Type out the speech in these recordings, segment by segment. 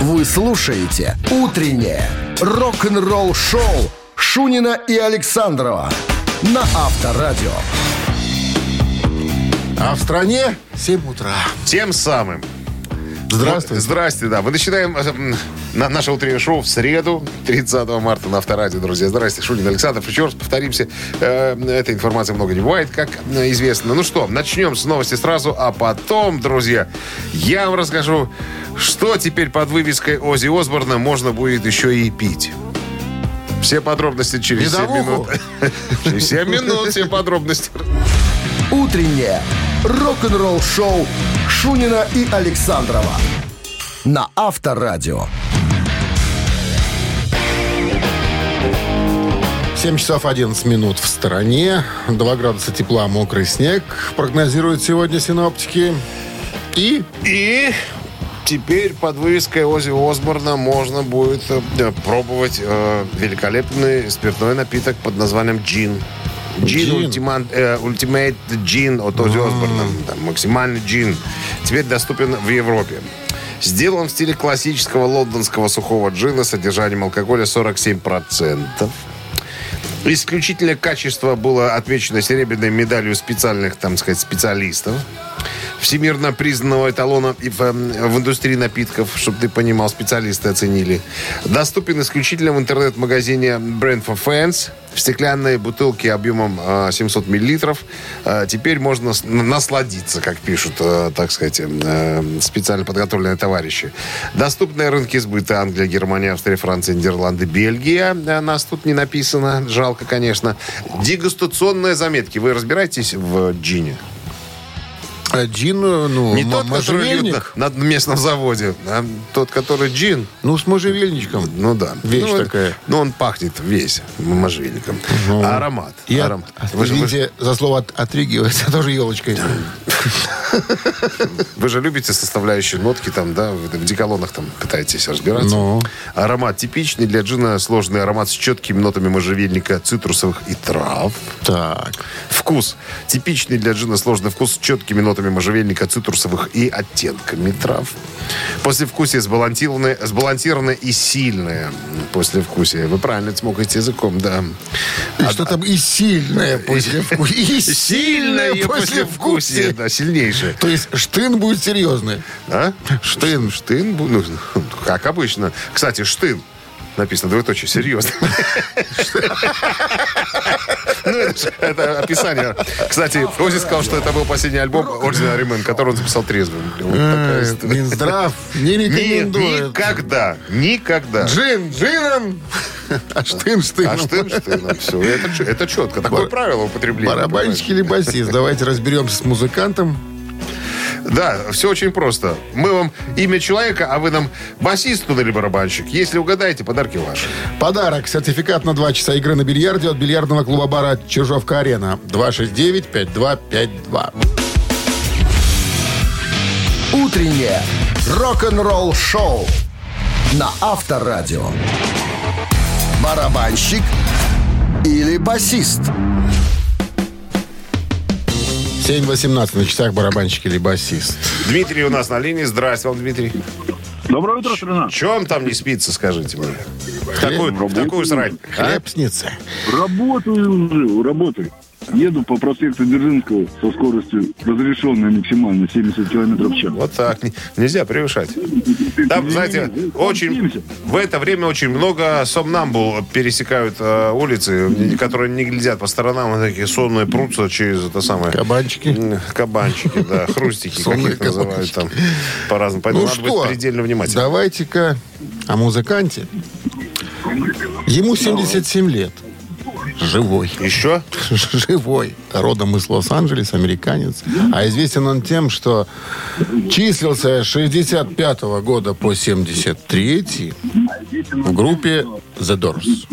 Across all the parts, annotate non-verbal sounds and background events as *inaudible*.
Вы слушаете «Утреннее рок-н-ролл-шоу» Шунина и Александрова на Авторадио. А в стране 7 утра. Тем самым. Здравствуйте. Здрасте, да. Мы начинаем э, на наше утреннее шоу в среду, 30 марта на Авторадио, друзья. Здрасте, Шунин Александров. Еще раз повторимся, э, этой информации много не бывает, как э, известно. Ну что, начнем с новости сразу, а потом, друзья, я вам расскажу, что теперь под вывеской Ози Осборна можно будет еще и пить. Все подробности через 7 Медовуху? минут. *laughs* Через 7 минут все подробности. «Утреннее рок-н-ролл-шоу» Шунина и Александрова на Авторадио. 7 часов 11 минут в стороне. 2 градуса тепла, мокрый снег. Прогнозируют сегодня синоптики. И И теперь под вывеской Ози Осборна можно будет э, пробовать э, великолепный спиртной напиток под названием джин. Джин, Джин. э, Ultimate Джин от Ози Осборна. Максимальный джин. Теперь доступен в Европе. Сделан в стиле классического лондонского сухого джина с содержанием алкоголя 47%. Исключительное качество было отмечено серебряной медалью специальных, там сказать, специалистов. Всемирно признанного эталона в, эм, в индустрии напитков, чтобы ты понимал, специалисты оценили. Доступен исключительно в интернет-магазине Brand for Fans в стеклянной бутылке объемом э, 700 миллилитров. Э, теперь можно насладиться, как пишут, э, так сказать, э, специально подготовленные товарищи. Доступные рынки сбыта Англия, Германия, Австрия, Франция, Нидерланды, Бельгия. Э, Нас тут не написано. Жалко, конечно. Дегустационные заметки. Вы разбираетесь в джине? Э, джин, ну, Не тот, который льют на, на местном заводе, а тот, который джин. Ну, с можжевельничком. Ну да. Вещь ну, такая. Ну, он пахнет весь можжевельником. А аромат. Я, аромат. Вы, же, вы за слово от- отригивается, *laughs* тоже елочкой. *laughs* вы же любите составляющие нотки там, да, в, деколонах там пытаетесь разбираться. Ну. Аромат типичный для джина, сложный аромат с четкими нотами можжевельника, цитрусовых и трав. Так. Вкус. Типичный для джина сложный вкус с четкими нотами можжевельника, цитрусовых и оттенками трав. Послевкусие сбалансированное, сбалансированное и сильное послевкусие. Вы правильно цмокаете языком, да. И что там и сильное *laughs* послевкусие. И сильное послевкусие. да, сильнейшее. То есть штын будет серьезный. А? Штын. Штын, ну, *laughs* как обычно. Кстати, штын. Написано двоеточие, серьезно. *laughs* Ну, это описание. Кстати, Ози сказал, что это был последний альбом Ordinary Man, который он записал трезвым. Такая Э. Минздрав не рекомендует. никогда, никогда. Джин джином, а штын штыном. А штын, штыном. Все, это, это четко. Такое правило употребления. Барабанщик или басист? Давайте разберемся с музыкантом. Да, все очень просто. Мы вам имя человека, а вы нам басист туда или барабанщик. Если угадаете, подарки ваши. Подарок. Сертификат на 2 часа игры на бильярде от бильярдного клуба бара Чижовка-Арена. 269-5252. «Утреннее рок-н-ролл-шоу» на Авторадио. Барабанщик или басист? 7.18 на часах барабанщик или басист. Дмитрий у нас на линии. Здрасте вам, Дмитрий. Доброе утро, страна. Че вам там не спится, скажите мне? В такую, в такую срань. а? Хлеб снится. Работаю уже, работаю. Еду по проспекту Дзержинского со скоростью разрешенной максимально 70 км в час. Вот так. Не- Нельзя превышать. Там, знаете, очень в это время очень много сомнамбул пересекают э, улицы, которые не глядят по сторонам, они такие сонные прутся через это самое. Кабанчики. Кабанчики, да, хрустики, как их называют там по-разному. Поэтому Ну надо что, быть предельно внимательным. давайте-ка о музыканте. Ему 77 лет. Живой. Еще? *laughs* Живой. Родом из Лос-Анджелеса, американец. А известен он тем, что числился с 65 года по 73 в группе The Doors.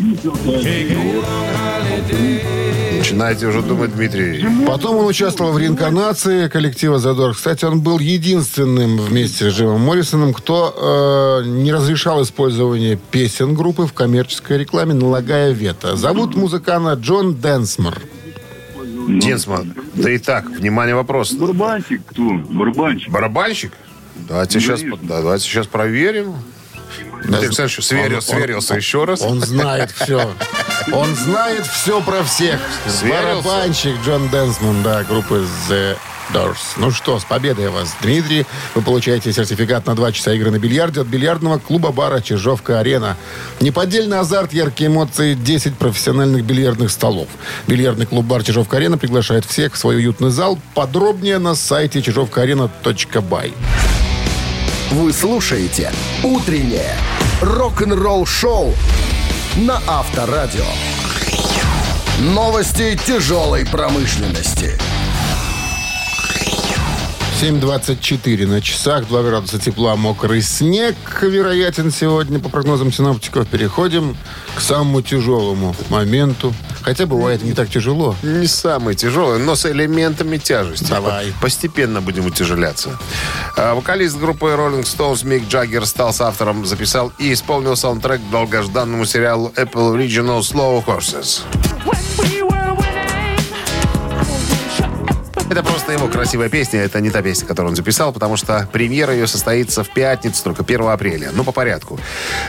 Начинаете уже думать, Дмитрий. Потом он участвовал в реинкарнации коллектива Doors. Кстати, он был единственным вместе с Джимом Моррисоном, кто э, не разрешал использование песен группы в коммерческой рекламе, налагая вето. Зовут музыканта Джон Дэнсмор. Денсман, да и так, внимание, вопрос. Барабанщик кто? Барабанщик. Барабанщик? Давайте сейчас, давайте сейчас проверим. Ты представляешь, сверил- он- сверился он- еще раз. Он знает все. Он знает все про всех. Сверился? Барабанщик Джон Дэнсман, да, группы The Doors. Ну что, с победой вас, Дмитрий. Вы получаете сертификат на 2 часа игры на бильярде от бильярдного клуба-бара «Чижовка-арена». Неподдельный азарт, яркие эмоции, 10 профессиональных бильярдных столов. Бильярдный клуб-бар «Чижовка-арена» приглашает всех в свой уютный зал. Подробнее на сайте чижовкаарена.бай. Вы слушаете «Утреннее рок-н-ролл-шоу» на Авторадио. Новости тяжелой промышленности. 7.24 на часах, 2 градуса тепла, мокрый снег вероятен сегодня, по прогнозам синоптиков. Переходим к самому тяжелому моменту. Хотя бывает не так тяжело. Не самый тяжелый, но с элементами тяжести. Давай. По- Постепенно будем утяжеляться. А, Вокалист группы Rolling Stones Мик Джаггер стал с автором, записал и исполнил саундтрек к долгожданному сериалу Apple Original Slow Horses. *laughs* Это просто его красивая песня. Это не та песня, которую он записал, потому что премьера ее состоится в пятницу, только 1 апреля. Ну, по порядку.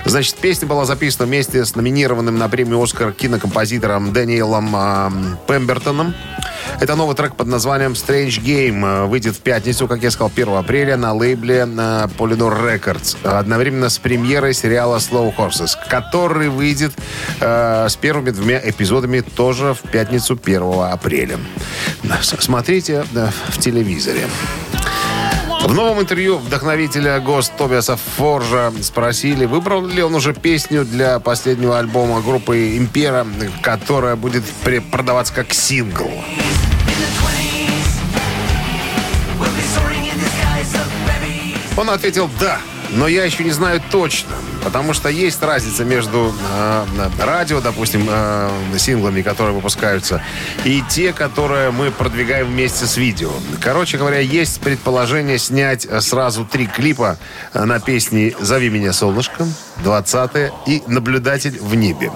Значит, песня была записана вместе с номинированным на премию «Оскар» кинокомпозитором Дэниелом а, Пембертоном. Это новый трек под названием Strange Game. э, Выйдет в пятницу, как я сказал, 1 апреля на лейбле на Polydor Records. Одновременно с премьерой сериала Slow Horses, который выйдет э, с первыми двумя эпизодами тоже в пятницу 1 апреля. Смотрите э, в телевизоре. В новом интервью вдохновителя ГОСТ Тобиаса Форжа спросили, выбрал ли он уже песню для последнего альбома группы «Импера», которая будет продаваться как сингл. Он ответил «да», но я еще не знаю точно, потому что есть разница между э, радио, допустим, э, синглами, которые выпускаются, и те, которые мы продвигаем вместе с видео. Короче говоря, есть предположение снять э, сразу три клипа э, на песни «Зови меня солнышком», «20 и «Наблюдатель в небе».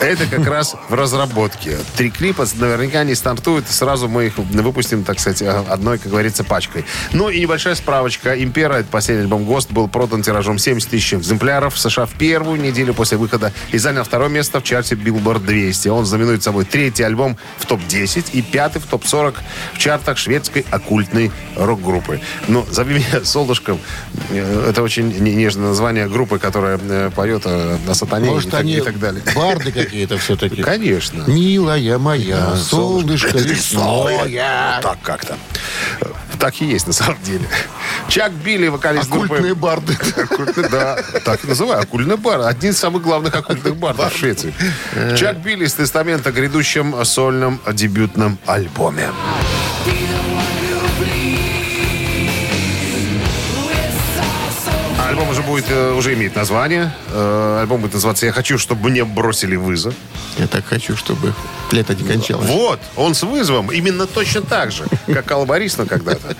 Это как раз в разработке. Три клипа наверняка не стартуют. Сразу мы их выпустим, так сказать, одной, как говорится, пачкой. Ну и небольшая справочка. «Импера», это последний альбом «ГОСТ», был продан тиражом 70 тысяч экземпляров в США в первую неделю после выхода и занял второе место в чарте Billboard 200. Он знаменует собой третий альбом в топ-10 и пятый в топ-40 в чартах шведской оккультной рок-группы. Ну, «Зови меня *laughs* солнышком» э, это очень не- нежное название группы, которая э, поет о, сатане и Может, так- они и так далее. барды *laughs* какие-то все-таки. Конечно. Милая моя, солнышко лесное. Вот так как-то. Так и есть, на самом деле. Чак Билли, вокалист Оккультные группы... барды. Да, так и называю. Оккультный бар. Один из самых главных оккультных бардов в Швеции. Чак Билли с тестамента о грядущем сольном дебютном альбоме. Будет, э, уже имеет название. Э, Альбом будет называться «Я хочу, чтобы мне бросили вызов». Я так хочу, чтобы лето не кончалось. Вот, он с вызовом именно точно так же, как Алла Борисовна когда-то.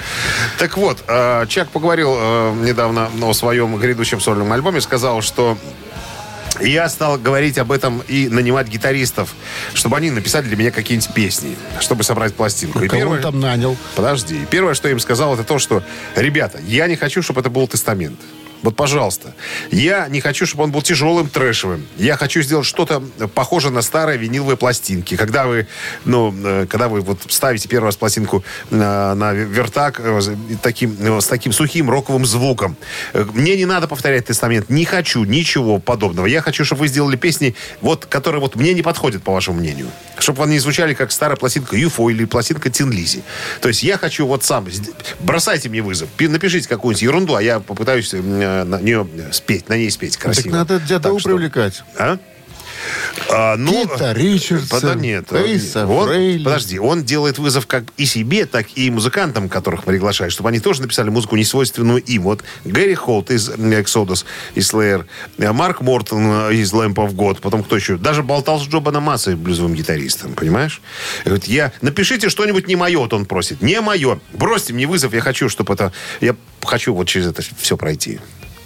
Так вот, э, Чак поговорил недавно о своем грядущем сольном альбоме, сказал, что я стал говорить об этом и нанимать гитаристов, чтобы они написали для меня какие-нибудь песни, чтобы собрать пластинку. И Кого первое- он там нанял? Подожди. Первое, что я им сказал, это то, что, ребята, я не хочу, чтобы это был тестамент. Вот, пожалуйста. Я не хочу, чтобы он был тяжелым, трэшевым. Я хочу сделать что-то похожее на старые виниловые пластинки. Когда вы, ну, э, когда вы вот ставите первый раз пластинку на, на вертак э, таким, э, с таким сухим роковым звуком. Э, Мне не надо повторять тестамент. Не хочу ничего подобного. Я хочу, чтобы вы сделали песни, вот, которые вот мне не подходят, по вашему мнению. Чтобы они звучали как старая пластинка UFO или пластинка Тин Лизи. То есть я хочу вот сам... Бросайте мне вызов. Пи- Напишите какую-нибудь ерунду, а я попытаюсь э, на нее спеть, на ней спеть Так красиво. надо дядову Так что- привлекать. А? А, ну, Кита Ричардса, Пода- нет, Фейса он, Фрейли. подожди, он делает вызов как и себе, так и музыкантам, которых приглашает, чтобы они тоже написали музыку, не свойственную им. Вот Гэри Холт из Exodus, из Slayer, э, Марк Мортон э, из Lamp of God, потом кто еще? Даже болтал с Джобаном Массой, блюзовым гитаристом, понимаешь? Вот я, напишите что-нибудь не мое, вот он просит. Не мое. Бросьте мне вызов, я хочу, чтобы это... Я хочу вот через это все пройти.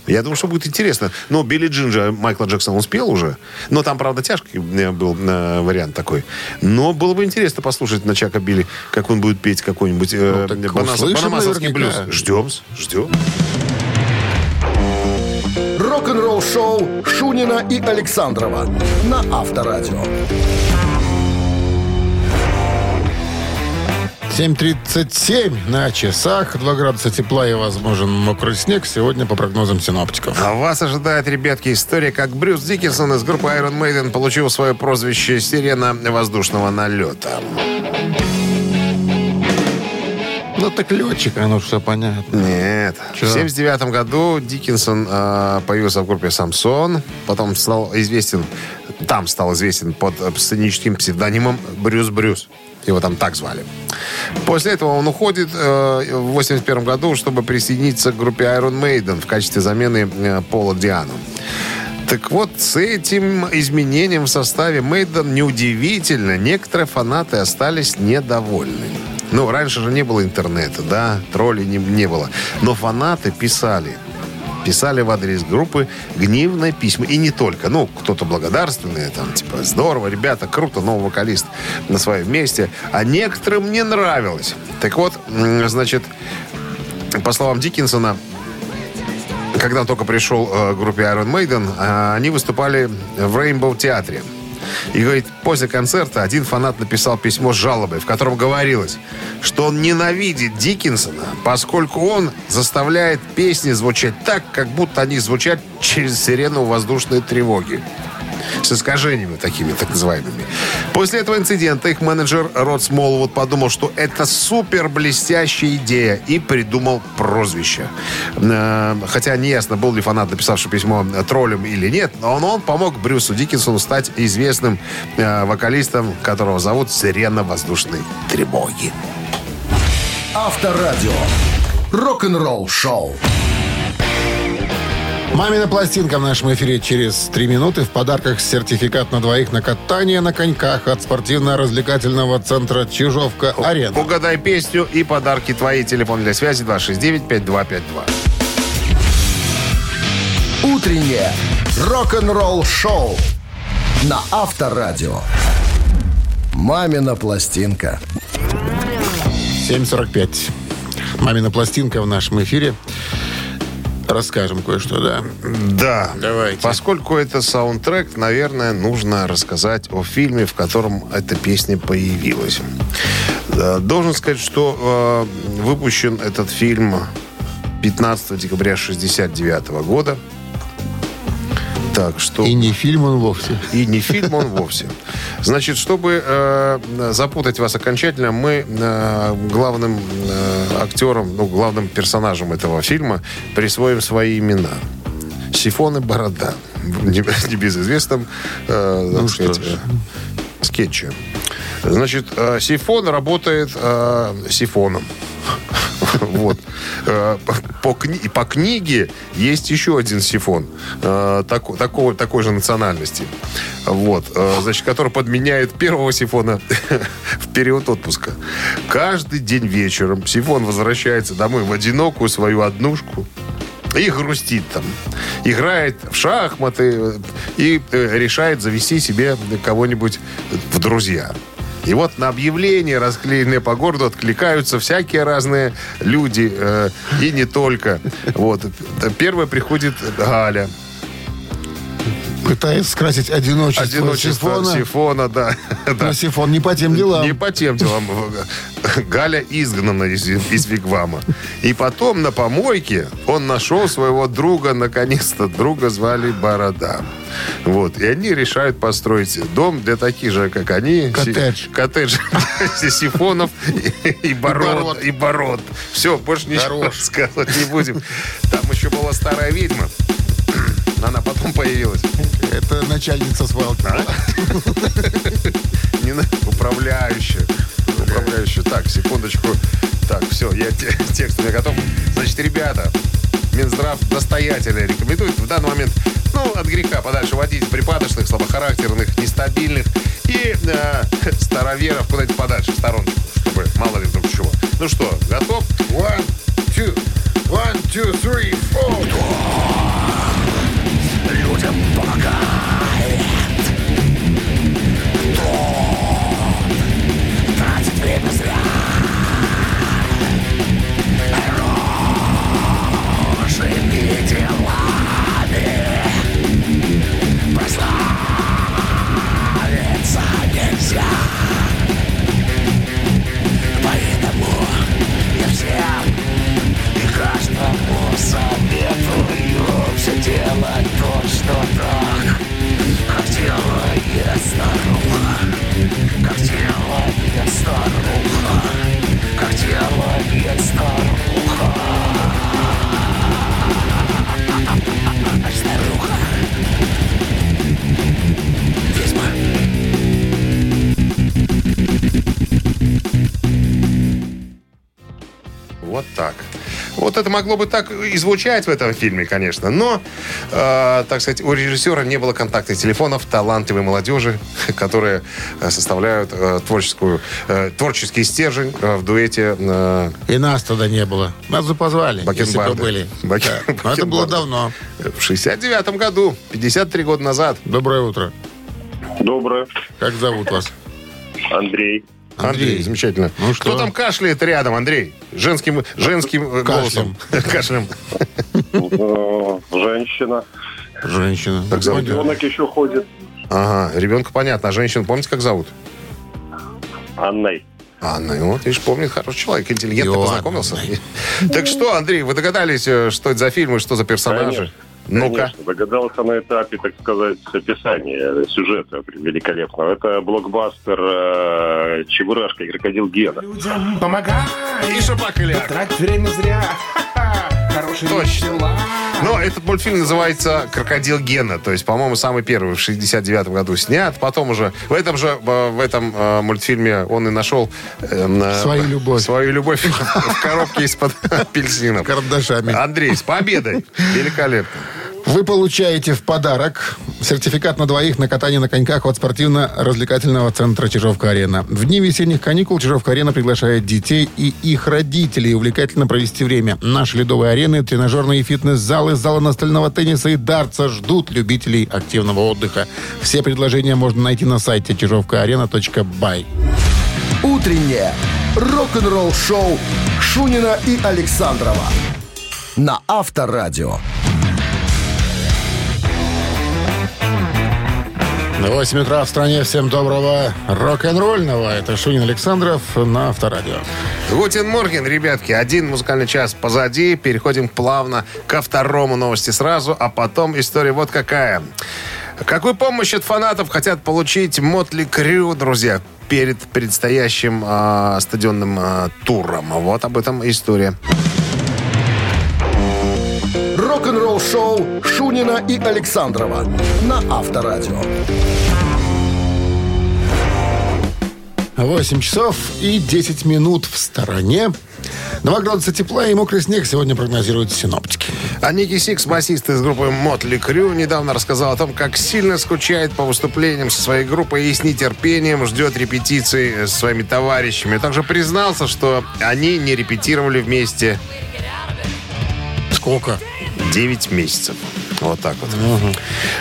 Я думаю, что будет интересно. Но Билли Джинджа Майкла Джексона он спел уже. Но там, правда, тяжкий э, был э, вариант такой. Но было бы интересно послушать на Чака Билли, как он будет петь какой-нибудь э, Ну, банас- банамасовский блюз. Ждем, ждем. Рок-н-ролл-шоу Шунина и Александрова на Авторадио. 7.37 на часах. 2 градуса тепла и возможен мокрый снег. Сегодня по прогнозам синоптиков. А вас ожидает, ребятки, история, как Брюс Диккенсон из группы Iron Maiden получил свое прозвище «Сирена воздушного налета». Ну так летчик, оно все понятно. Нет. Чё? В 79 году Диккенсон э, появился в группе «Самсон». Потом стал известен, там стал известен под сценическим псевдонимом Брюс Брюс. Его там так звали. После этого он уходит э, в 81 году, чтобы присоединиться к группе Iron Maiden в качестве замены э, Пола Диану. Так вот, с этим изменением в составе Мейден неудивительно, некоторые фанаты остались недовольны. Ну, раньше же не было интернета, да, троллей не, не было. Но фанаты писали. Писали в адрес группы гневные письма. И не только. Ну, кто-то благодарственный, там, типа, здорово, ребята, круто, новый вокалист на своем месте. А некоторым не нравилось. Так вот, значит, по словам Диккенсона, когда он только пришел э, к группе Iron Maiden, э, они выступали в Rainbow театре. И говорит, после концерта один фанат написал письмо с жалобой, в котором говорилось, что он ненавидит Диккенсона, поскольку он заставляет песни звучать так, как будто они звучат через сирену воздушной тревоги. С искажениями такими, так называемыми. После этого инцидента их менеджер Род Смолвуд подумал, что это супер блестящая идея и придумал прозвище. Э, Хотя неясно, был ли фанат, написавший письмо троллем или нет, но он, он помог Брюсу Диккенсону стать известным э, вокалистом, которого зовут Сирена воздушной тревоги. Авторадио. Рок-н-ролл шоу. Мамина пластинка в нашем эфире через три минуты. В подарках сертификат на двоих на катание на коньках от спортивно-развлекательного центра «Чижовка-Арена». Угадай песню и подарки твои. Телефон для связи 269-5252. Утреннее рок-н-ролл шоу на Авторадио. Мамина пластинка. 7.45. Мамина пластинка в нашем эфире. Расскажем кое-что, да. Да. Давайте. Поскольку это саундтрек, наверное, нужно рассказать о фильме, в котором эта песня появилась. Должен сказать, что э, выпущен этот фильм 15 декабря 69 года. Так что... И не фильм он вовсе. И не фильм он вовсе. Значит, чтобы э, запутать вас окончательно, мы э, главным э, актерам, ну, главным персонажам этого фильма присвоим свои имена. Сифон и Борода. В не- *laughs* небезызвестном э, Ну сказать, э, скетче. Значит, э, Сифон работает э, сифоном. *laughs* Вот. Э, По, кни- по книге есть еще один сифон э, тако- такого, такой же национальности. Вот. э, Значит, который подменяет первого сифона *laughs* в период отпуска. Каждый день вечером сифон возвращается домой в одинокую свою однушку и грустит там. Играет в шахматы э, и э, решает завести себе кого-нибудь в друзья. И вот на объявления, расклеенные по городу, откликаются всякие разные люди, э, и не только. Вот. Первая приходит Галя. Пытаясь скрасить одиночество, Одиночество Сифона. Сифона, да. да. Но Сифон не по тем делам. Не по тем делам. *laughs* Галя изгнана из, из Вигвама. И потом на помойке он нашел своего друга, наконец-то. Друга звали Борода. Вот. И они решают построить дом для таких же, как они. Коттедж. Си- Коттедж. Сифонов и, бород. И бород. Все, больше ничего сказать не будем. Там еще была старая ведьма. Она потом появилась. Это начальница свалки. А? Не на- управляющая. Управляющая. Так, секундочку. Так, все, я те- текст у меня готов. Значит, ребята, Минздрав настоятельно рекомендует в данный момент, ну, от греха подальше водить припадочных, слабохарактерных, нестабильных и э, староверов куда-нибудь подальше, в сторонку, чтобы мало ли вдруг чего. Ну что, готов? One, two, one, two, three, four. City могло бы так и звучать в этом фильме, конечно. Но, э, так сказать, у режиссера не было контактных телефонов талантливой молодежи, *laughs* которые составляют э, творческую, э, творческий стержень э, в дуэте э, И нас тогда не было. Нас бы позвали, если бы были. *laughs* Бакен- Да. Но это было давно. в 69 году, 53 года назад. Доброе утро. Доброе. Как зовут вас? Андрей. Андрей, замечательно. Ну что? Кто там кашляет рядом, Андрей? Женским, женским голосом. Кашлем. *laughs* Э, Женщина. Женщина. Так зовут. Ребенок еще ходит. Ага, ребенка понятно. А женщину помните, как зовут? Анной. Анна, ну вот, видишь, помнит, хороший человек, интеллигентно познакомился. *laughs* Так что, Андрей, вы догадались, э, что это за фильм и что за персонажи? Конечно. Ну-ка. Конечно, догадался на этапе, так сказать, описания сюжета великолепного. Это блокбастер э, Чебурашка и крокодил Гена. Людям помогай, И Шапак трать время зря. *laughs* Хорошие Точно. дела. Но этот мультфильм называется «Крокодил Гена». То есть, по-моему, самый первый в 69 году снят. Потом уже в этом же э, в этом э, мультфильме он и нашел э, Свою любовь. Свою любовь в коробке из-под *laughs* апельсинов. Карандашами. Андрей, с победой! Великолепно. *laughs* Вы получаете в подарок сертификат на двоих на катание на коньках от спортивно-развлекательного центра «Чижовка-арена». В дни весенних каникул «Чижовка-арена» приглашает детей и их родителей увлекательно провести время. Наши ледовые арены, тренажерные фитнес-залы, залы настольного тенниса и дартса ждут любителей активного отдыха. Все предложения можно найти на сайте чижовкаарена.бай. Утреннее рок-н-ролл-шоу Шунина и Александрова на Авторадио. 8 утра в стране. Всем доброго рок-н-ролльного. Это Шунин Александров на Авторадио. Guten Morgen, ребятки. Один музыкальный час позади. Переходим плавно ко второму новости сразу, а потом история вот какая. Какую помощь от фанатов хотят получить Мотли Крю, друзья, перед предстоящим а, стадионным а, туром? Вот об этом история. Рок-н-ролл-шоу Шунина и Александрова на Авторадио. 8 часов и 10 минут в стороне. 2 градуса тепла и мокрый снег сегодня прогнозируют синоптики. А Ники Сикс, басист из группы Мотли Крю, недавно рассказал о том, как сильно скучает по выступлениям со своей группой и с нетерпением ждет репетиций с своими товарищами. Также признался, что они не репетировали вместе Сколько? 9 месяцев. Вот так вот.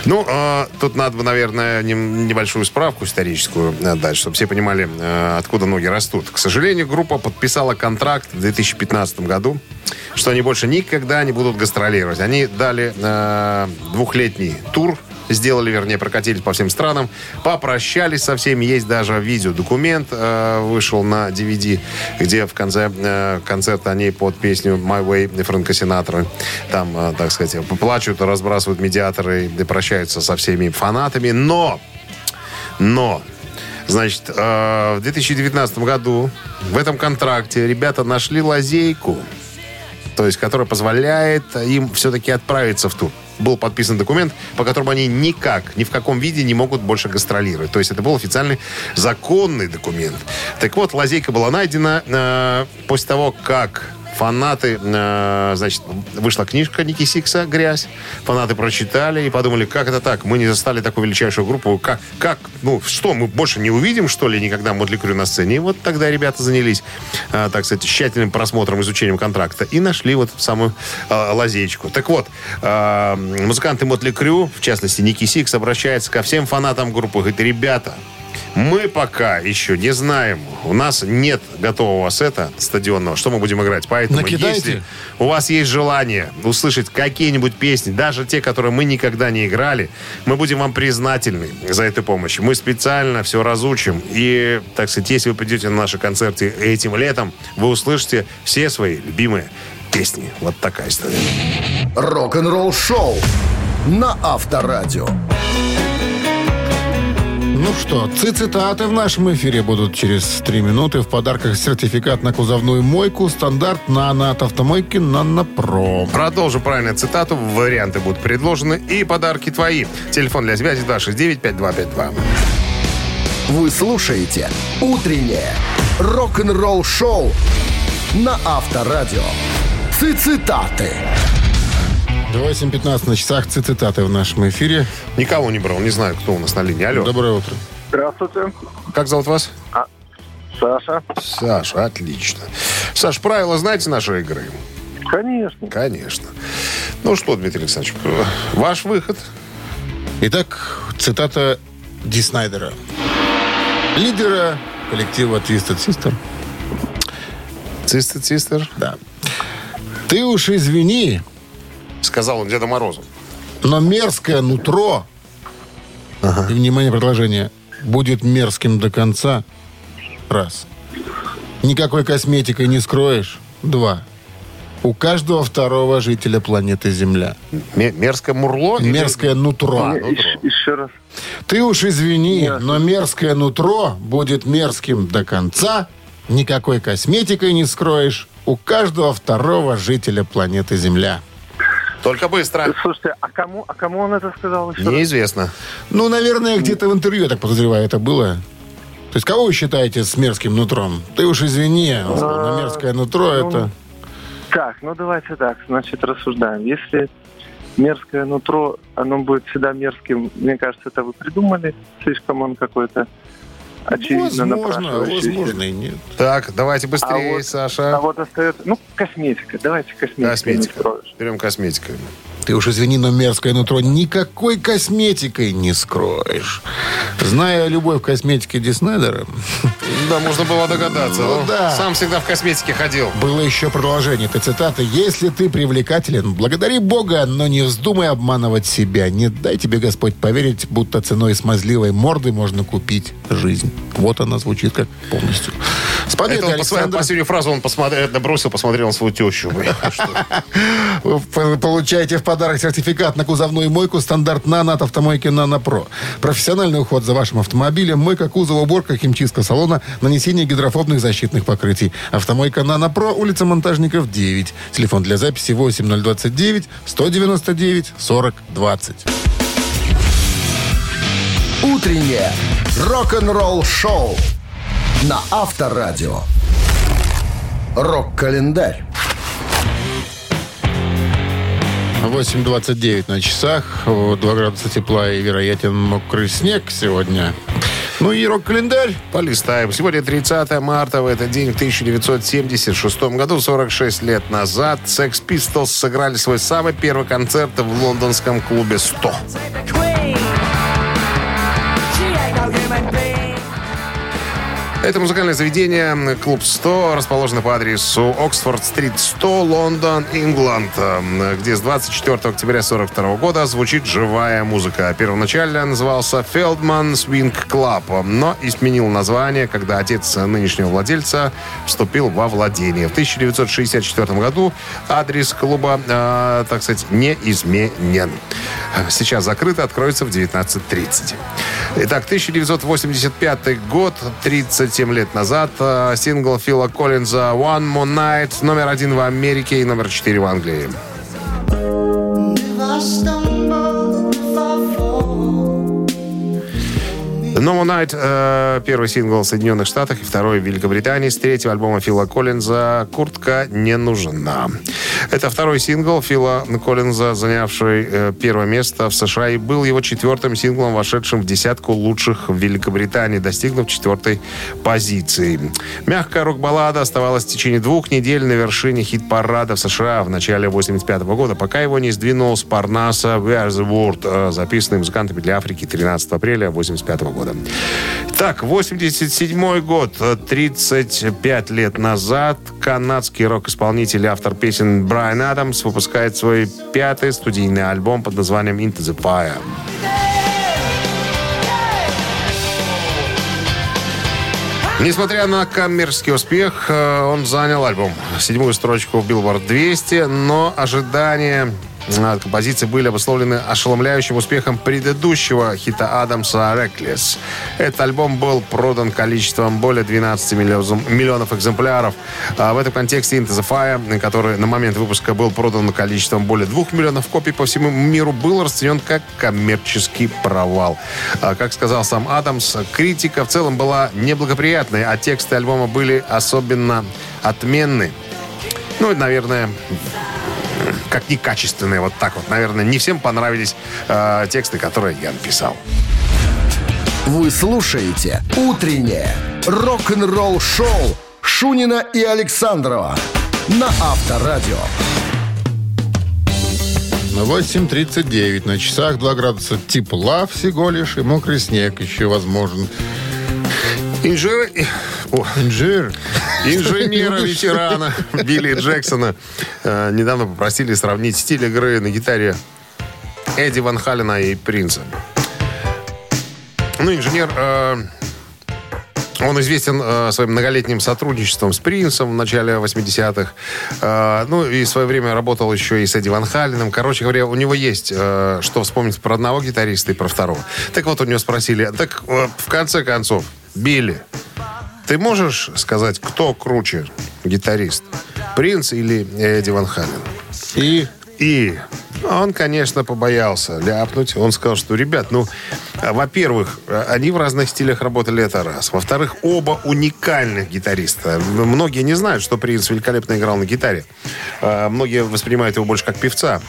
Ну, э, тут надо бы, наверное, нем- небольшую справку историческую э, дать, чтобы все понимали, э, откуда ноги растут. К сожалению, группа подписала контракт в 2015 году, что они больше никогда не будут гастролировать. Они дали э, двухлетний тур сделали, вернее, прокатились по всем странам, попрощались со всеми. Есть даже видеодокумент, э, вышел на DVD, где в конце э, концерта они под песню «My Way» Фрэнка Синатра там, э, так сказать, плачут, разбрасывают медиаторы, и прощаются со всеми фанатами. Но, но, значит, э, в 2019 году в этом контракте ребята нашли лазейку, то есть которая позволяет им все-таки отправиться в тур. Был подписан документ, по которому они никак, ни в каком виде не могут больше гастролировать. То есть это был официальный законный документ. Так вот, лазейка была найдена э, после того, как фанаты, э, значит, вышла книжка Ники Сикса «Грязь». Фанаты прочитали и подумали, как это так? Мы не застали такую величайшую группу. Как, как ну, что, мы больше не увидим, что ли, никогда Мотли Крю на сцене? И вот тогда ребята занялись, э, так сказать, тщательным просмотром, изучением контракта и нашли вот самую э, лазеечку. Так вот, э, музыканты Mötley Crüe, в частности, Nikki Sixx, обращается ко всем фанатам группы. Говорит, ребята, мы пока еще не знаем. У нас нет готового сета стадионного. Что мы будем играть? Поэтому, Накидайте. если у вас есть желание услышать какие-нибудь песни, даже те, которые мы никогда не играли, мы будем вам признательны за эту помощь. Мы специально все разучим. И, так сказать, если вы придете на наши концерты этим летом, вы услышите все свои любимые песни. Вот такая история. Рок-н-ролл-шоу на Авторадио. Ну что, цитаты в нашем эфире будут через три минуты. В подарках сертификат на кузовную мойку, стандарт «Нано» от автомойки «Нано-Про». Продолжим правильную цитату. Варианты будут предложены. И подарки твои. Телефон для связи 269-5252. Вы слушаете «Утреннее рок-н-ролл-шоу» на Авторадио. Цитаты. 8.15 на часах цитаты в нашем эфире. Никого не брал, не знаю, кто у нас на линии. Алло. Доброе утро. Здравствуйте. Как зовут вас? Саша. Саша, отлично. Саш, правила знаете нашей игры? Конечно. Конечно. Ну что, Дмитрий Александрович, ваш выход. Итак, цитата Ди Снайдера. Лидера коллектива Twisted Sister. Цистер, цистер. Да. Ты уж извини, Сказал он Деду Морозу. но мерзкое нутро, и, внимание, продолжение, будет мерзким до конца. Раз. Никакой косметикой не скроешь. Два. У каждого второго жителя планеты Земля. Ме- мерзкое мурло? или- Мерзкое нутро. А, нутро. Еще раз. Ты уж извини, но мерзкое нутро будет мерзким до конца. Никакой косметикой не скроешь. У каждого второго жителя планеты Земля. Только быстро. Слушайте, а кому, а кому он это сказал еще раз? Неизвестно. Ну, наверное, где-то в интервью, я так подозреваю, это было. То есть кого вы считаете с мерзким нутром? Ты уж извини, сказал, но мерзкое нутро это... Так, ну давайте так, значит, рассуждаем. Если мерзкое нутро, оно будет всегда мерзким, мне кажется, это вы придумали, слишком он какой-то очевидно Возможно, возможно и нет. Так, давайте быстрее, А вот- Саша. А вот остается, ну, косметика, давайте косметика. Косметика. Берем косметику. Ты уж извини, но мерзкое нутро никакой косметикой не скроешь. Зная любовь к косметике Ди Снайдера, *laughs* Да, можно было догадаться. Ну да. Сам всегда в косметике ходил. было еще продолжение этой цитаты. «Если ты привлекателен, благодари Бога, но не вздумай обманывать себя. Не дай тебе Господь поверить, будто ценой смазливой морды можно купить жизнь». Вот она звучит как полностью. С победой, Это он Александр. последнюю фразу он посмотрел, бросил, посмотрел на свою тещу. Вы получаете в подарок сертификат на кузовную мойку стандарт «Нано» от автомойки «Нано Про». Профессиональный уход за вашим автомобилем, мойка кузова, уборка, химчистка салона, нанесение гидрофобных защитных покрытий. Автомойка «Нано Про», улица Монтажников, 9. Телефон для записи 8029 199 40 20. Утреннее рок-н-ролл-шоу на Авторадио. Рок-календарь. 8.29 на часах, 2 градуса тепла и вероятен мокрый снег сегодня. Ну и рок-календарь. Полистаем. Сегодня 30 марта. В этот день, в 1976 году, 46 лет назад, Sex Pistols сыграли свой самый первый концерт в лондонском клубе «100». Это музыкальное заведение, клуб 100, расположено по адресу Оксфорд-стрит 100, Лондон, Ингланд, где с 24 октября 42 года звучит живая музыка. Первоначально назывался Feldman Swing Club, но изменил название, когда отец нынешнего владельца вступил во владение. В 1964 году адрес клуба, э, так сказать, не изменен. Сейчас закрыто, откроется в 19.30. Итак, 1985 год, 37 лет назад, э, сингл Фила Коллинза «One More Night» номер один в Америке и номер четыре в Англии. No Night э, первый сингл в Соединенных Штатах и второй в Великобритании с третьего альбома Фила Коллинза «Куртка не нужна». Это второй сингл Фила Коллинза, занявший э, первое место в США и был его четвертым синглом, вошедшим в десятку лучших в Великобритании, достигнув четвертой позиции. Мягкая рок-баллада оставалась в течение двух недель на вершине хит-парада в США в начале 85 года, пока его не сдвинул с Парнаса «Where's the World», э, записанный музыкантами для Африки 13 апреля 85 года. Так, 87 год, э, 35 лет назад, канадский рок-исполнитель и автор песен Брайан Адамс выпускает свой пятый студийный альбом под названием «Into the Fire». Несмотря на коммерческий успех, э, он занял альбом. Седьмую строчку в Billboard 200, но ожидания композиции были обусловлены ошеломляющим успехом предыдущего хита Адамса «Reckless». Этот альбом был продан количеством более 12 миллион- миллионов экземпляров. А в этом контексте «Into the Fire», который на момент выпуска был продан количеством более 2 миллионов копий по всему миру, был расценен как коммерческий провал. А, Как сказал сам Адамс, критика в целом была неблагоприятной, а тексты альбома были особенно отменны. Ну, наверное, как некачественные, вот так вот. Наверное, не всем понравились э, тексты, которые я написал. Вы слушаете «Утреннее рок-н-ролл-шоу» Шунина и Александрова на Авторадио. На 8.39 на часах 2 градуса тепла всего лишь и мокрый снег еще возможен. Инжир... О, Инжир. Инженера-ветерана Билли Джексона э, недавно попросили сравнить стиль игры на гитаре Эдди Ван Халена и Принца. Ну, инженер... э, он известен э, своим многолетним сотрудничеством с Принцем в начале 80-х. Э, ну, и в свое время работал еще и с Эдди Ван Халленом. Короче говоря, у него есть э, что вспомнить про одного гитариста и про второго. Так вот, у него спросили, так э, в конце концов, Билли, ты можешь сказать, кто круче гитарист? Принц или Эдди Ван Хален? И И он, конечно, побоялся ляпнуть. Он сказал, что, ребят, ну, во-первых, они в разных стилях работали, это раз. Во-вторых, оба уникальных гитариста. Многие не знают, что Принц великолепно играл на гитаре. А, Многие воспринимают его больше как певца.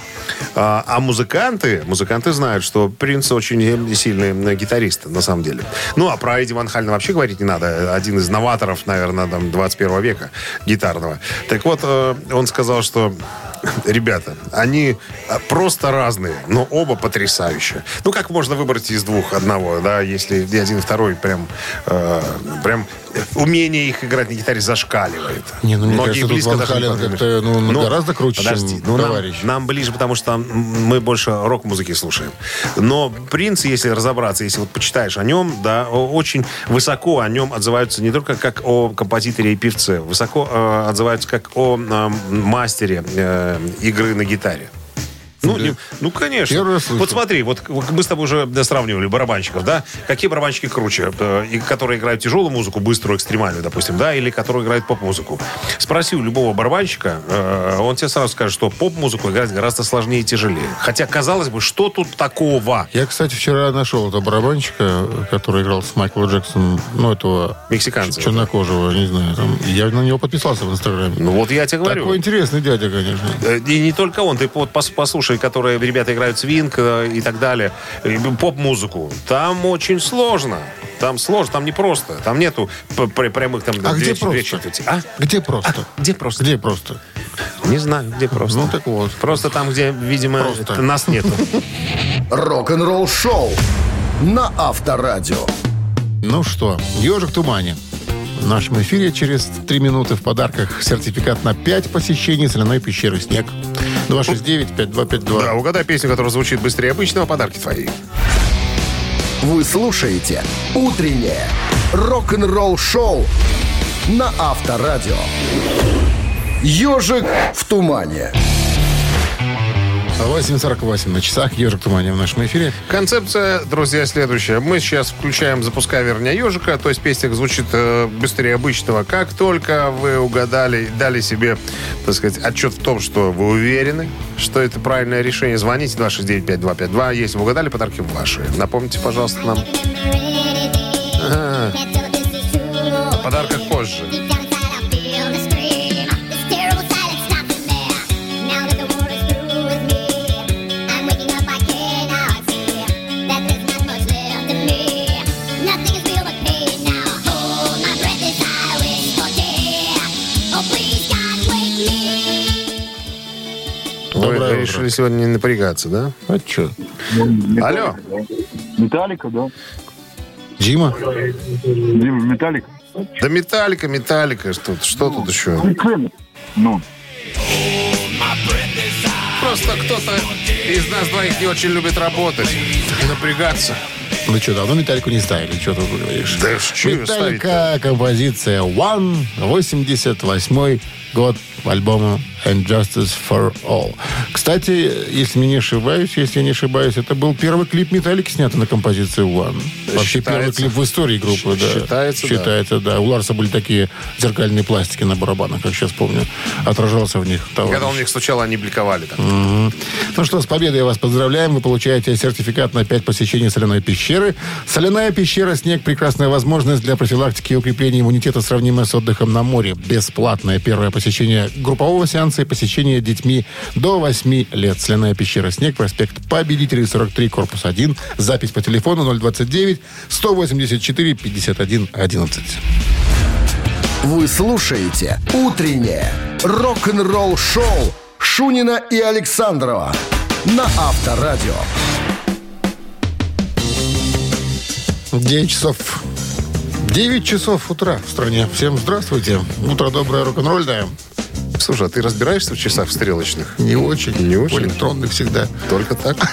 А а музыканты, музыканты знают, что Принц очень сильный гитарист, на самом деле. Ну, а про Эдди Ван Хальна вообще говорить не надо. Один из новаторов, наверное, там, 21 века гитарного. Так вот, э, он сказал, что *laughs* ребята, они а, просто разные, но оба потрясающие. Ну, как можно выбрать из двух одного, да, если один второй прям, э, прям умение их играть на гитаре зашкаливает. Не, ну, мне Многие кажется, близко даже Хален как-то, ну, Ну, гораздо круче, подожди, чем ну, нам- товарищ. Нам, ближе, потому что мы больше рок-музыки слушаем. Но принц, если разобраться, если вот почитаешь о нем, да, очень высоко о нем отзываются не только как о композиторе и певце, высоко э, отзываются как о э, мастере э, игры на гитаре. Ну, не- ну, конечно. Первый раз слышу. Вот смотри, вот мы с тобой уже да, сравнивали барабанщиков, да? Какие барабанщики круче? Э, и которые играют тяжелую музыку, быструю, экстремальную, допустим, да? Или которые играют поп-музыку? Спроси у любого барабанщика, э, он тебе сразу скажет, что поп-музыку играть гораздо сложнее и тяжелее. Хотя, казалось бы, что тут такого? Я, кстати, вчера нашел этого барабанщика, который играл с Майклом Джексоном, ну, этого Мексиканца. чернокожего, не знаю, там. Я на него подписался в Инстаграме. Ну, вот я тебе говорю. Такой интересный дядя, конечно. Э, И не только он, ты вот пос- послушай, которые ребята играют свинг э, и так далее, и поп-музыку. Там очень сложно. Там сложно, там не просто. Там нету прямых там А две- где просто? А? Где просто? Где просто? Где просто? Не знаю, где просто. Ну, так вот. Просто там, где, видимо, Просто. нас нету. Рок-н-ролл-шоу на Авторадио. Ну что, «Ежик в тумане». В нашем эфире через три минуты в подарках сертификат на 5 посещений соляной пещеры «Снег». 269-5252. Да, угадай песню, которая звучит быстрее обычного, подарки твои. Вы слушаете «Утреннее рок-н-ролл-шоу» на Авторадио. «Ежик в тумане». 8.48 на часах «Ежик в тумане» в нашем эфире. Концепция, друзья, следующая. Мы сейчас включаем «Запускай, верня ежика», то есть песня звучит э, быстрее обычного. Как только вы угадали, дали себе, так сказать, отчет в том, что вы уверены, что это правильное решение, звоните 269-5252. Если вы угадали, подарки ваши. Напомните, пожалуйста, нам о подарках позже. Решили сегодня не напрягаться, да? А что? Алло. Металлика, да? Дима? Дима, Металлика? Да металлика, металлика, что, что тут еще? Ну, Просто кто-то из нас двоих не очень любит работать и напрягаться. Ну что, давно «Металлику» не ставили? Что тут говоришь? Да что «Металлика», композиция «One», 88 год альбома «And Justice for All». Кстати, если не ошибаюсь, если я не ошибаюсь, это был первый клип «Металлики», снятый на композицию «One». Вообще первый Считается. клип в истории группы, да. Считается, да. Считается, да. У Ларса были такие зеркальные пластики на барабанах, как сейчас помню. Отражался в них товарищ. Когда он в них стучал, они бликовали. Так. Ну что, с победой вас поздравляем. Вы получаете сертификат на 5 посещений соляной пещеры. Соляная пещера «Снег» – прекрасная возможность для профилактики и укрепления иммунитета, сравнимая с отдыхом на море. Бесплатное первое посещение группового сеанса и посещения детьми до 8 лет. Соляная пещера «Снег», проспект Победителей, 43, корпус 1. Запись по телефону 029 184 51 11. Вы слушаете «Утреннее рок-н-ролл-шоу» Шунина и Александрова на Авторадио. 9 часов 9 часов утра в стране. Всем здравствуйте. Утро доброе, рок-н-ролльное. Слушай, а ты разбираешься в часах стрелочных? Не очень. Не очень? Электронных всегда. Только так? *laughs*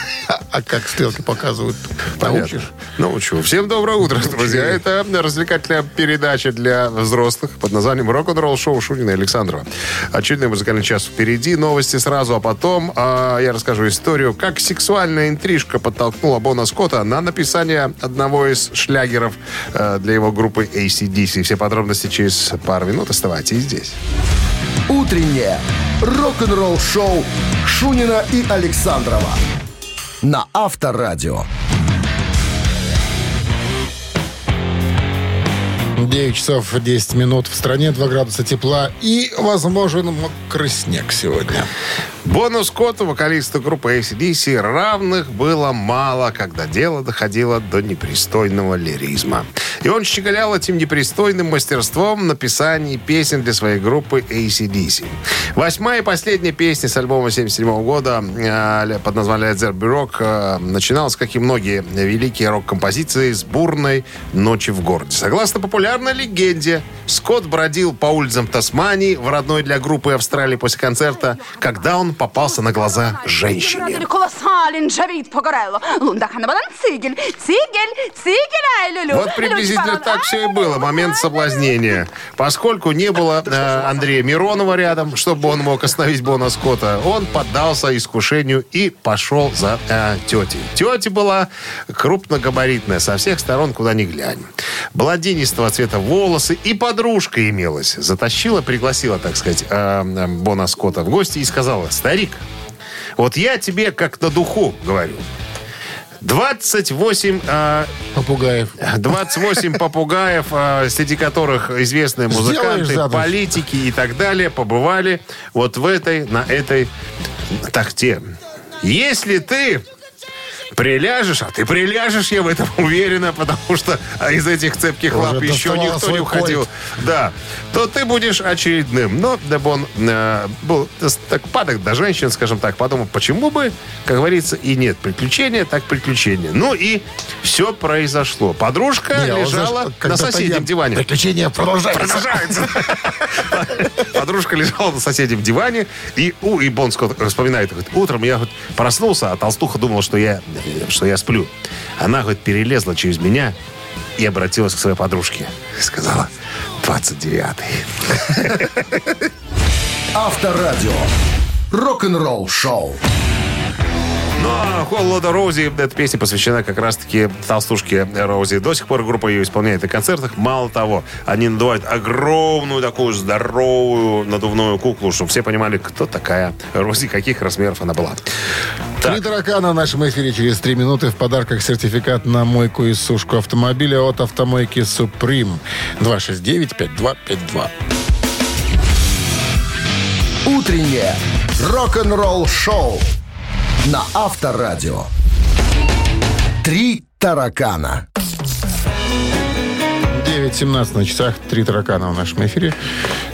А как стрелки показывают? Научишь? Научу. Всем доброе утро, друзья. Это развлекательная передача для взрослых под названием «Рок-н-ролл шоу Шунина и Александрова». Очередной музыкальный час впереди. Новости сразу, а потом а, я расскажу историю, как сексуальная интрижка подтолкнула Бона Скотта на написание одного из шлягеров э, для его группы ACDC. Все подробности через пару минут. Оставайтесь здесь. Утреннее рок-н-ролл-шоу Шунина и Александрова на Авторадио. 9 часов 10 минут в стране, 2 градуса тепла и возможен мокрый снег сегодня. Бону Скотту, вокалисту группы ACDC, равных было мало, когда дело доходило до непристойного лиризма. И он щеголял этим непристойным мастерством написания песен для своей группы ACDC. Восьмая и последняя песня с альбома 77 года э, под названием Zeppelin Rock э, начиналась, как и многие великие рок-композиции, с бурной «Ночи в городе». Согласно популярной легенде, Скотт бродил по улицам Тасмании в родной для группы Австралии после концерта, когда он попался на глаза женщине. Вот приблизительно так все и было. Момент соблазнения. Поскольку не было э, Андрея Миронова рядом, чтобы он мог остановить Бона Скотта, он поддался искушению и пошел за э, тетей. Тетя была крупногабаритная, со всех сторон, куда ни глянь. Бладинистого цвета волосы и подружка имелась. Затащила, пригласила, так сказать, э, э, Бона Скотта в гости и сказала, старик, вот я тебе как на духу говорю. 28 э, Попугаев. *laughs* 28 попугаев, а, среди которых известные музыканты, политики и так далее, побывали вот в этой, на этой тахте. Если ты приляжешь, а ты приляжешь, я в этом *laughs* уверена, потому что а, из этих цепких Уже лап еще никто не уходил. кольт. Да, то ты будешь очередным. Но Дебон э, был так падок до женщин, скажем так, подумал, почему бы, как говорится, и нет приключения, так приключения. Ну и все произошло. Подружка Не, а лежала знаешь, на соседнем диване. Приключения продолжаются. *laughs* Подружка лежала на соседнем диване, и, у, и Бон Скотт вспоминает, говорит, утром я говорит, проснулся, а толстуха думала, что я, что я сплю. Она, говорит, перелезла через меня и обратилась к своей подружке. Сказала, 29-й. Авторадио. Рок-н-ролл шоу. Ну, а Холлода Роузи, эта песня посвящена как раз-таки толстушке Роузи. До сих пор группа ее исполняет на концертах. Мало того, они надувают огромную такую здоровую надувную куклу, чтобы все понимали, кто такая Роузи, каких размеров она была. Три таракана в нашем эфире через три минуты. В подарках сертификат на мойку и сушку автомобиля от автомойки «Суприм». 269-5252. Утреннее рок-н-ролл шоу на Авторадио. Три таракана. 9.17 на часах. Три таракана в нашем эфире.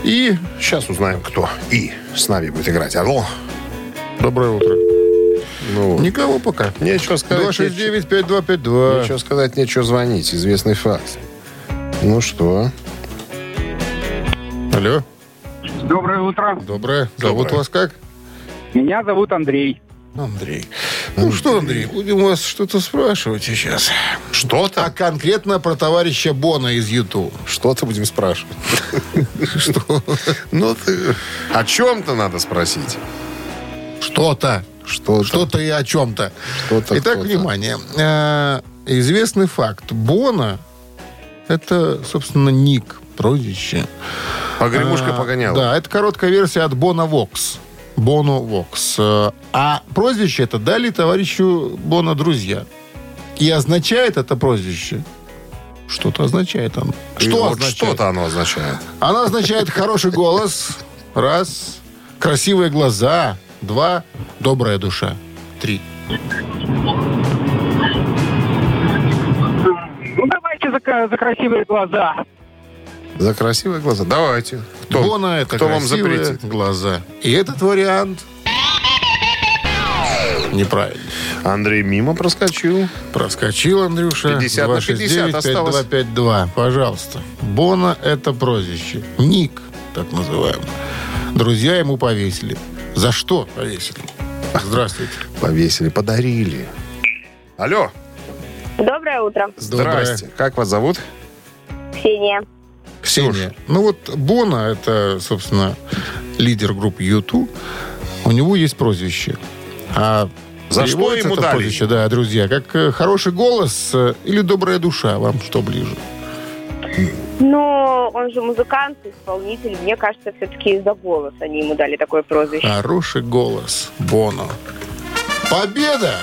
И Сейчас узнаем, кто и с нами будет играть. Алло. доброе утро. Ну, Никого пока. нечего сказать. 269-5252. Нечего сказать, нечего звонить. Известный факт. Ну что? Алло. Доброе утро. Доброе. Зовут Доброе. вас как? Меня зовут Андрей. Андрей. Ну что, Андрей, будем вас что-то спрашивать сейчас. А Что-то? конкретно про товарища Бона из Юту. Что-то будем спрашивать. Что? Ну, ты... О чем-то надо спросить. Что-то. Что-то. Что-то и о чем-то. Что-то, Итак, внимание. Э, Известный факт. Бона – это, собственно, ник, прозвище. Погремушка А, погоняла. Да, это короткая версия от Бона Вокс. Боно Вокс. Э, А прозвище это дали товарищу Бона друзья. И означает это прозвище. Что-то означает оно. И Что вот означает? Что-то оно означает. Оно означает хороший голос, Раз. Красивые глаза. Два. Добрая душа. Три. Ну, давайте за, за красивые глаза. За красивые глаза. Давайте. Кто, Бона это кто вам красивые запретит? глаза. И этот вариант неправильно. Андрей мимо проскочил. Проскочил, Андрюша. 50 на 50 осталось. 5252. Пожалуйста. Бона это прозвище. Ник, так называемый. Друзья ему повесили. За что повесили? Здравствуйте. *laughs* Повесили, подарили. Алло, Доброе утро, здрасте. Как вас зовут? Ксения. Ксения. Ну вот Бона, это, собственно, лидер группы YouTube. У него есть прозвище. А За что ему это дали? прозвище, да, друзья, как э, хороший голос э, или добрая душа, вам что ближе? Ну, он же музыкант, исполнитель. Мне кажется, все-таки из-за голоса они ему дали такое прозвище. Хороший голос. Боно. Победа!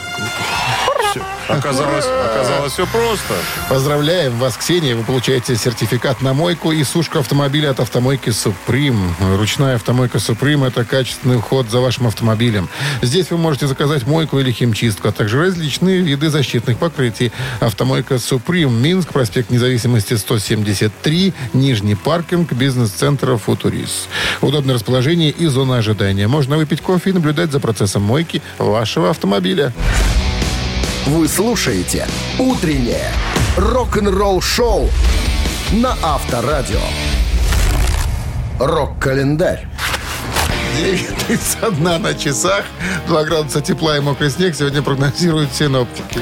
Оказалось, оказалось все просто. Поздравляем вас, Ксения. Вы получаете сертификат на мойку и сушку автомобиля от автомойки «Суприм». Ручная автомойка «Суприм» — это качественный уход за вашим автомобилем. Здесь вы можете заказать мойку или химчистку, а также различные виды защитных покрытий. Автомойка «Суприм», Минск, проспект Независимости, 173, Нижний паркинг, бизнес-центр «Футурис». Удобное расположение и зона ожидания. Можно выпить кофе и наблюдать за процессом мойки вашего автомобиля. Вы слушаете «Утреннее рок-н-ролл-шоу» на Авторадио. Рок-календарь. 9.31 на часах. 2 градуса тепла и мокрый снег сегодня прогнозируют синоптики.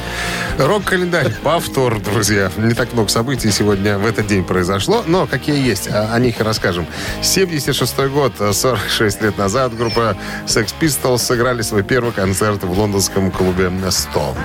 Рок-календарь. Повтор, друзья. Не так много событий сегодня в этот день произошло, но какие есть, о, о них и расскажем. 76 год, 46 лет назад, группа Sex Pistols сыграли свой первый концерт в лондонском клубе 100.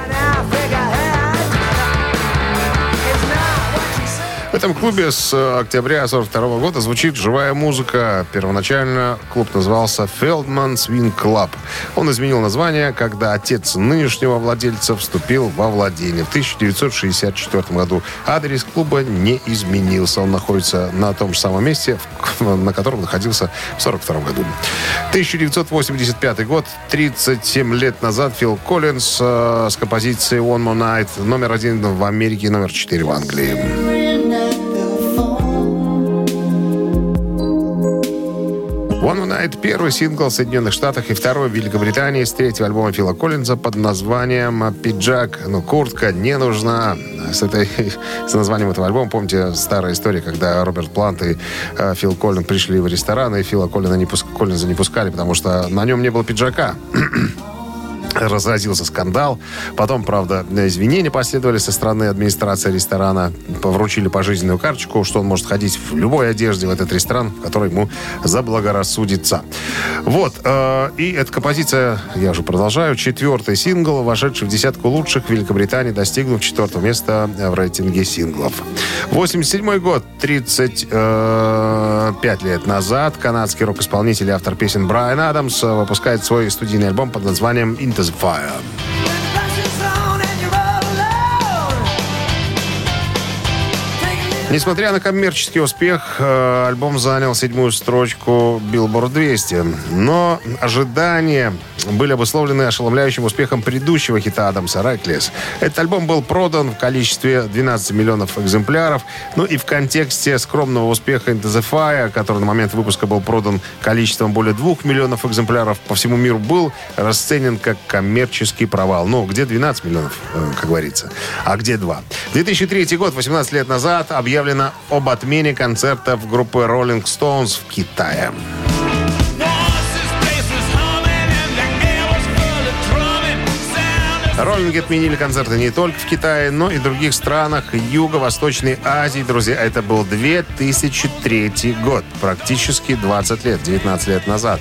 В этом клубе с э, октября 42 года звучит живая музыка. Первоначально клуб назывался Feldman Swing Club. Он изменил название, когда отец нынешнего владельца вступил во владение в 1964 году. Адрес клуба не изменился. Он находится на том же самом месте, на котором находился в 42 году. 1985 год, 37 лет назад Фил Коллинз э, с композицией One More Night номер один в Америке, номер 4 в Англии. One Night – первый сингл в Соединенных Штатах и второй в Великобритании с третьего альбома Фила Коллинза под названием «Пиджак». Ну, куртка не нужна. С, этой, *laughs* с названием этого альбома, помните, старая история, когда Роберт Плант и э, Фил Коллинз пришли в ресторан, и Фила Коллинза не, пуск- Коллинза не пускали, потому что на нем не было пиджака *clears throat* разразился скандал. Потом, правда, извинения последовали со стороны администрации ресторана. Вручили пожизненную карточку, что он может ходить в любой одежде в этот ресторан, в который ему заблагорассудится. Вот. э, и эта композиция, я уже продолжаю, четвертый сингл, вошедший в десятку лучших в Великобритании, достигнув четвертого места в рейтинге синглов. 87 год, 35 лет назад, канадский рок-исполнитель и автор песен Брайан Адамс э, выпускает свой студийный альбом под названием Into the Fire. Несмотря на коммерческий успех, э, альбом занял седьмую строчку Billboard 200. Но ожидания были обусловлены ошеломляющим успехом предыдущего хита Адамса «Reckless». Этот альбом был продан в количестве 12 миллионов экземпляров. Ну и в контексте скромного успеха Into the Fire, который на момент выпуска был продан количеством более 2 миллионов экземпляров по всему миру, был расценен как коммерческий провал. Ну, где 12 миллионов, э, как говорится, а где 2? 2003 год, 18 лет назад, объявлено об отмене концертов группы Rolling Stones в Китае. Роллинги отменили концерты не только в Китае, но и в других странах Юго-Восточной Азии. Друзья, это был 2003 год, практически 20 лет, 19 лет назад.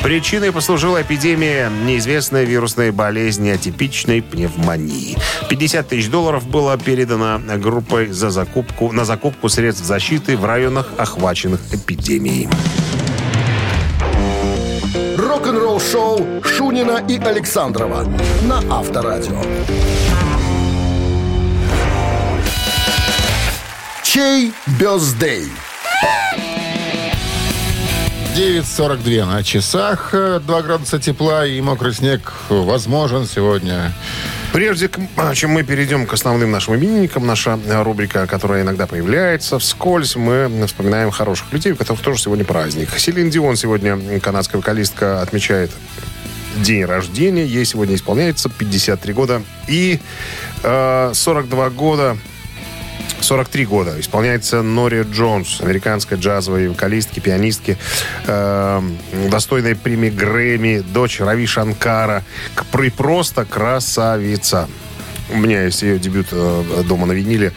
Причиной послужила эпидемия неизвестной вирусной болезни атипичной пневмонии. 50 тысяч долларов было передано группой за закупку, на закупку средств защиты в районах, охваченных эпидемией. Рок-н-ролл-шоу Шунина и Александрова на Авторадио. Чей бездей? 9.42 на часах, э, 2 градуса тепла и мокрый снег возможен сегодня. Прежде а, чем мы перейдем к основным нашим именинникам, наша э, рубрика, которая иногда появляется вскользь, мы вспоминаем хороших людей, у которых тоже сегодня праздник. Селин Дион сегодня, канадская вокалистка, отмечает день рождения. Ей сегодня исполняется 53 года. И э, 42 года 43 года исполняется Нори Джонс, американской джазовой вокалистки, пианистки, э, достойной премии Грэмми, дочь Рави Шанкара. Просто красавица. У меня есть ее дебют э, дома на виниле.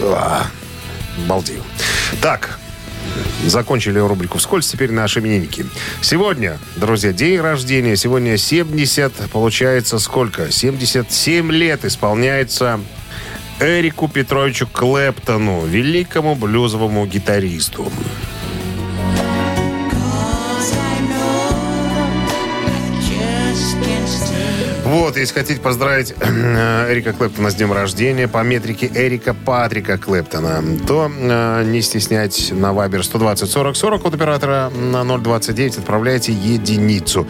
А, балдею. Так, Закончили рубрику «Вскользь». Теперь наши именинники. Сегодня, друзья, день рождения. Сегодня 70, получается сколько? 77 лет исполняется Эрику Петровичу Клэптону, великому блюзовому гитаристу. Вот, если хотите поздравить *clears throat* э, Эрика Клэптона с днем рождения по метрике Эрика Патрика Клэптона, то э, не стеснять на Вайбер 120 40 40 от оператора на 029 отправляйте единицу.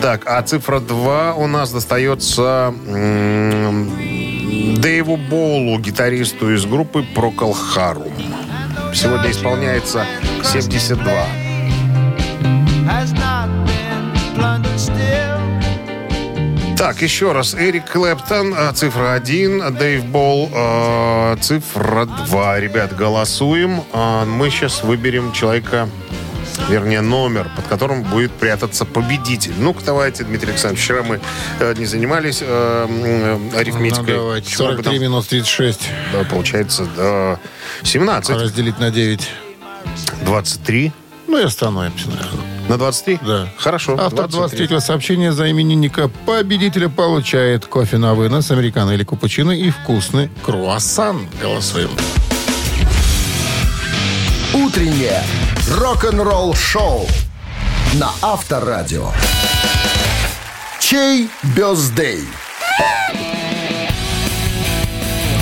Так, а цифра 2 у нас достается м, Дэйву Боулу, гитаристу из группы Procol Harum. Сегодня исполняется 72. Так, еще раз. Эрик Клэптон, э, цифра 1. Дэйв Болл, э, цифра 2. Ребят, голосуем. А Мы сейчас выберем человека, вернее, номер, под которым будет прятаться победитель. Ну-ка, давайте, Дмитрий Александрович. Вчера мы э, не занимались э, э, арифметикой. Ну, давайте. Чего бы 43 там- минус 36 да, получается, да, 17. разделить на 9. 23. Ну и остановимся, наверное. На 23? Да. Хорошо. Автор 23. 23-го сообщения за именинника победителя получает кофе на вынос, американо или капучино и вкусный круассан. Голосуем. Утреннее рок-н-ролл-шоу на Авторадио. Чей birthday?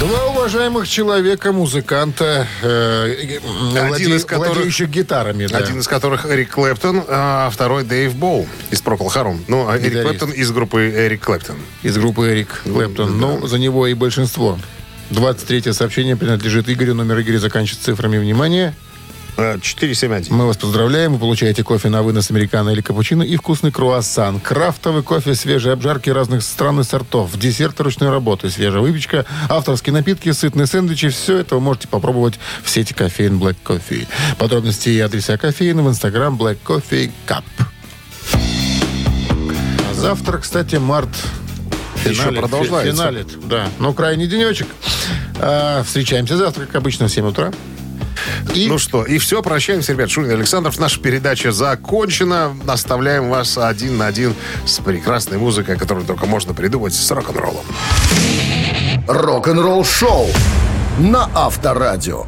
Два уважаемых человека, музыканта, э, э, владе- из которых- владеющих гитарами. да. Один из которых Эрик Клэптон, а второй Дэйв Болл из Procol Harum. Ну, а Эрик Гитарист. Клэптон из группы Эрик Клэптон. из группы Эрик Клэптон. Ну, за него и большинство. 23 сообщение принадлежит Игорю. Номер Игоря заканчивается цифрами. Внимание. А, 471. Мы вас поздравляем. Вы получаете кофе на вынос американо или капучино и вкусный круассан. Крафтовый кофе, свежие обжарки разных стран и сортов. Десерты ручной работы, свежая выпечка, авторские напитки, сытные сэндвичи. Все это вы можете попробовать в сети кофеин Black Coffee. Подробности и адреса кофеина в инстаграм Black Coffee Cup. Завтра, кстати, март Еще финалит, продолжается. фи- Финалит, да. Но крайний денечек. А, встречаемся завтра, как обычно, в 7 утра. И Ну что, и все, прощаемся, ребят. Шунин Александров. Наша передача закончена. Оставляем вас один на один с прекрасной музыкой, которую только можно придумать с рок-н-роллом. Рок-н-ролл-шоу на Авторадио.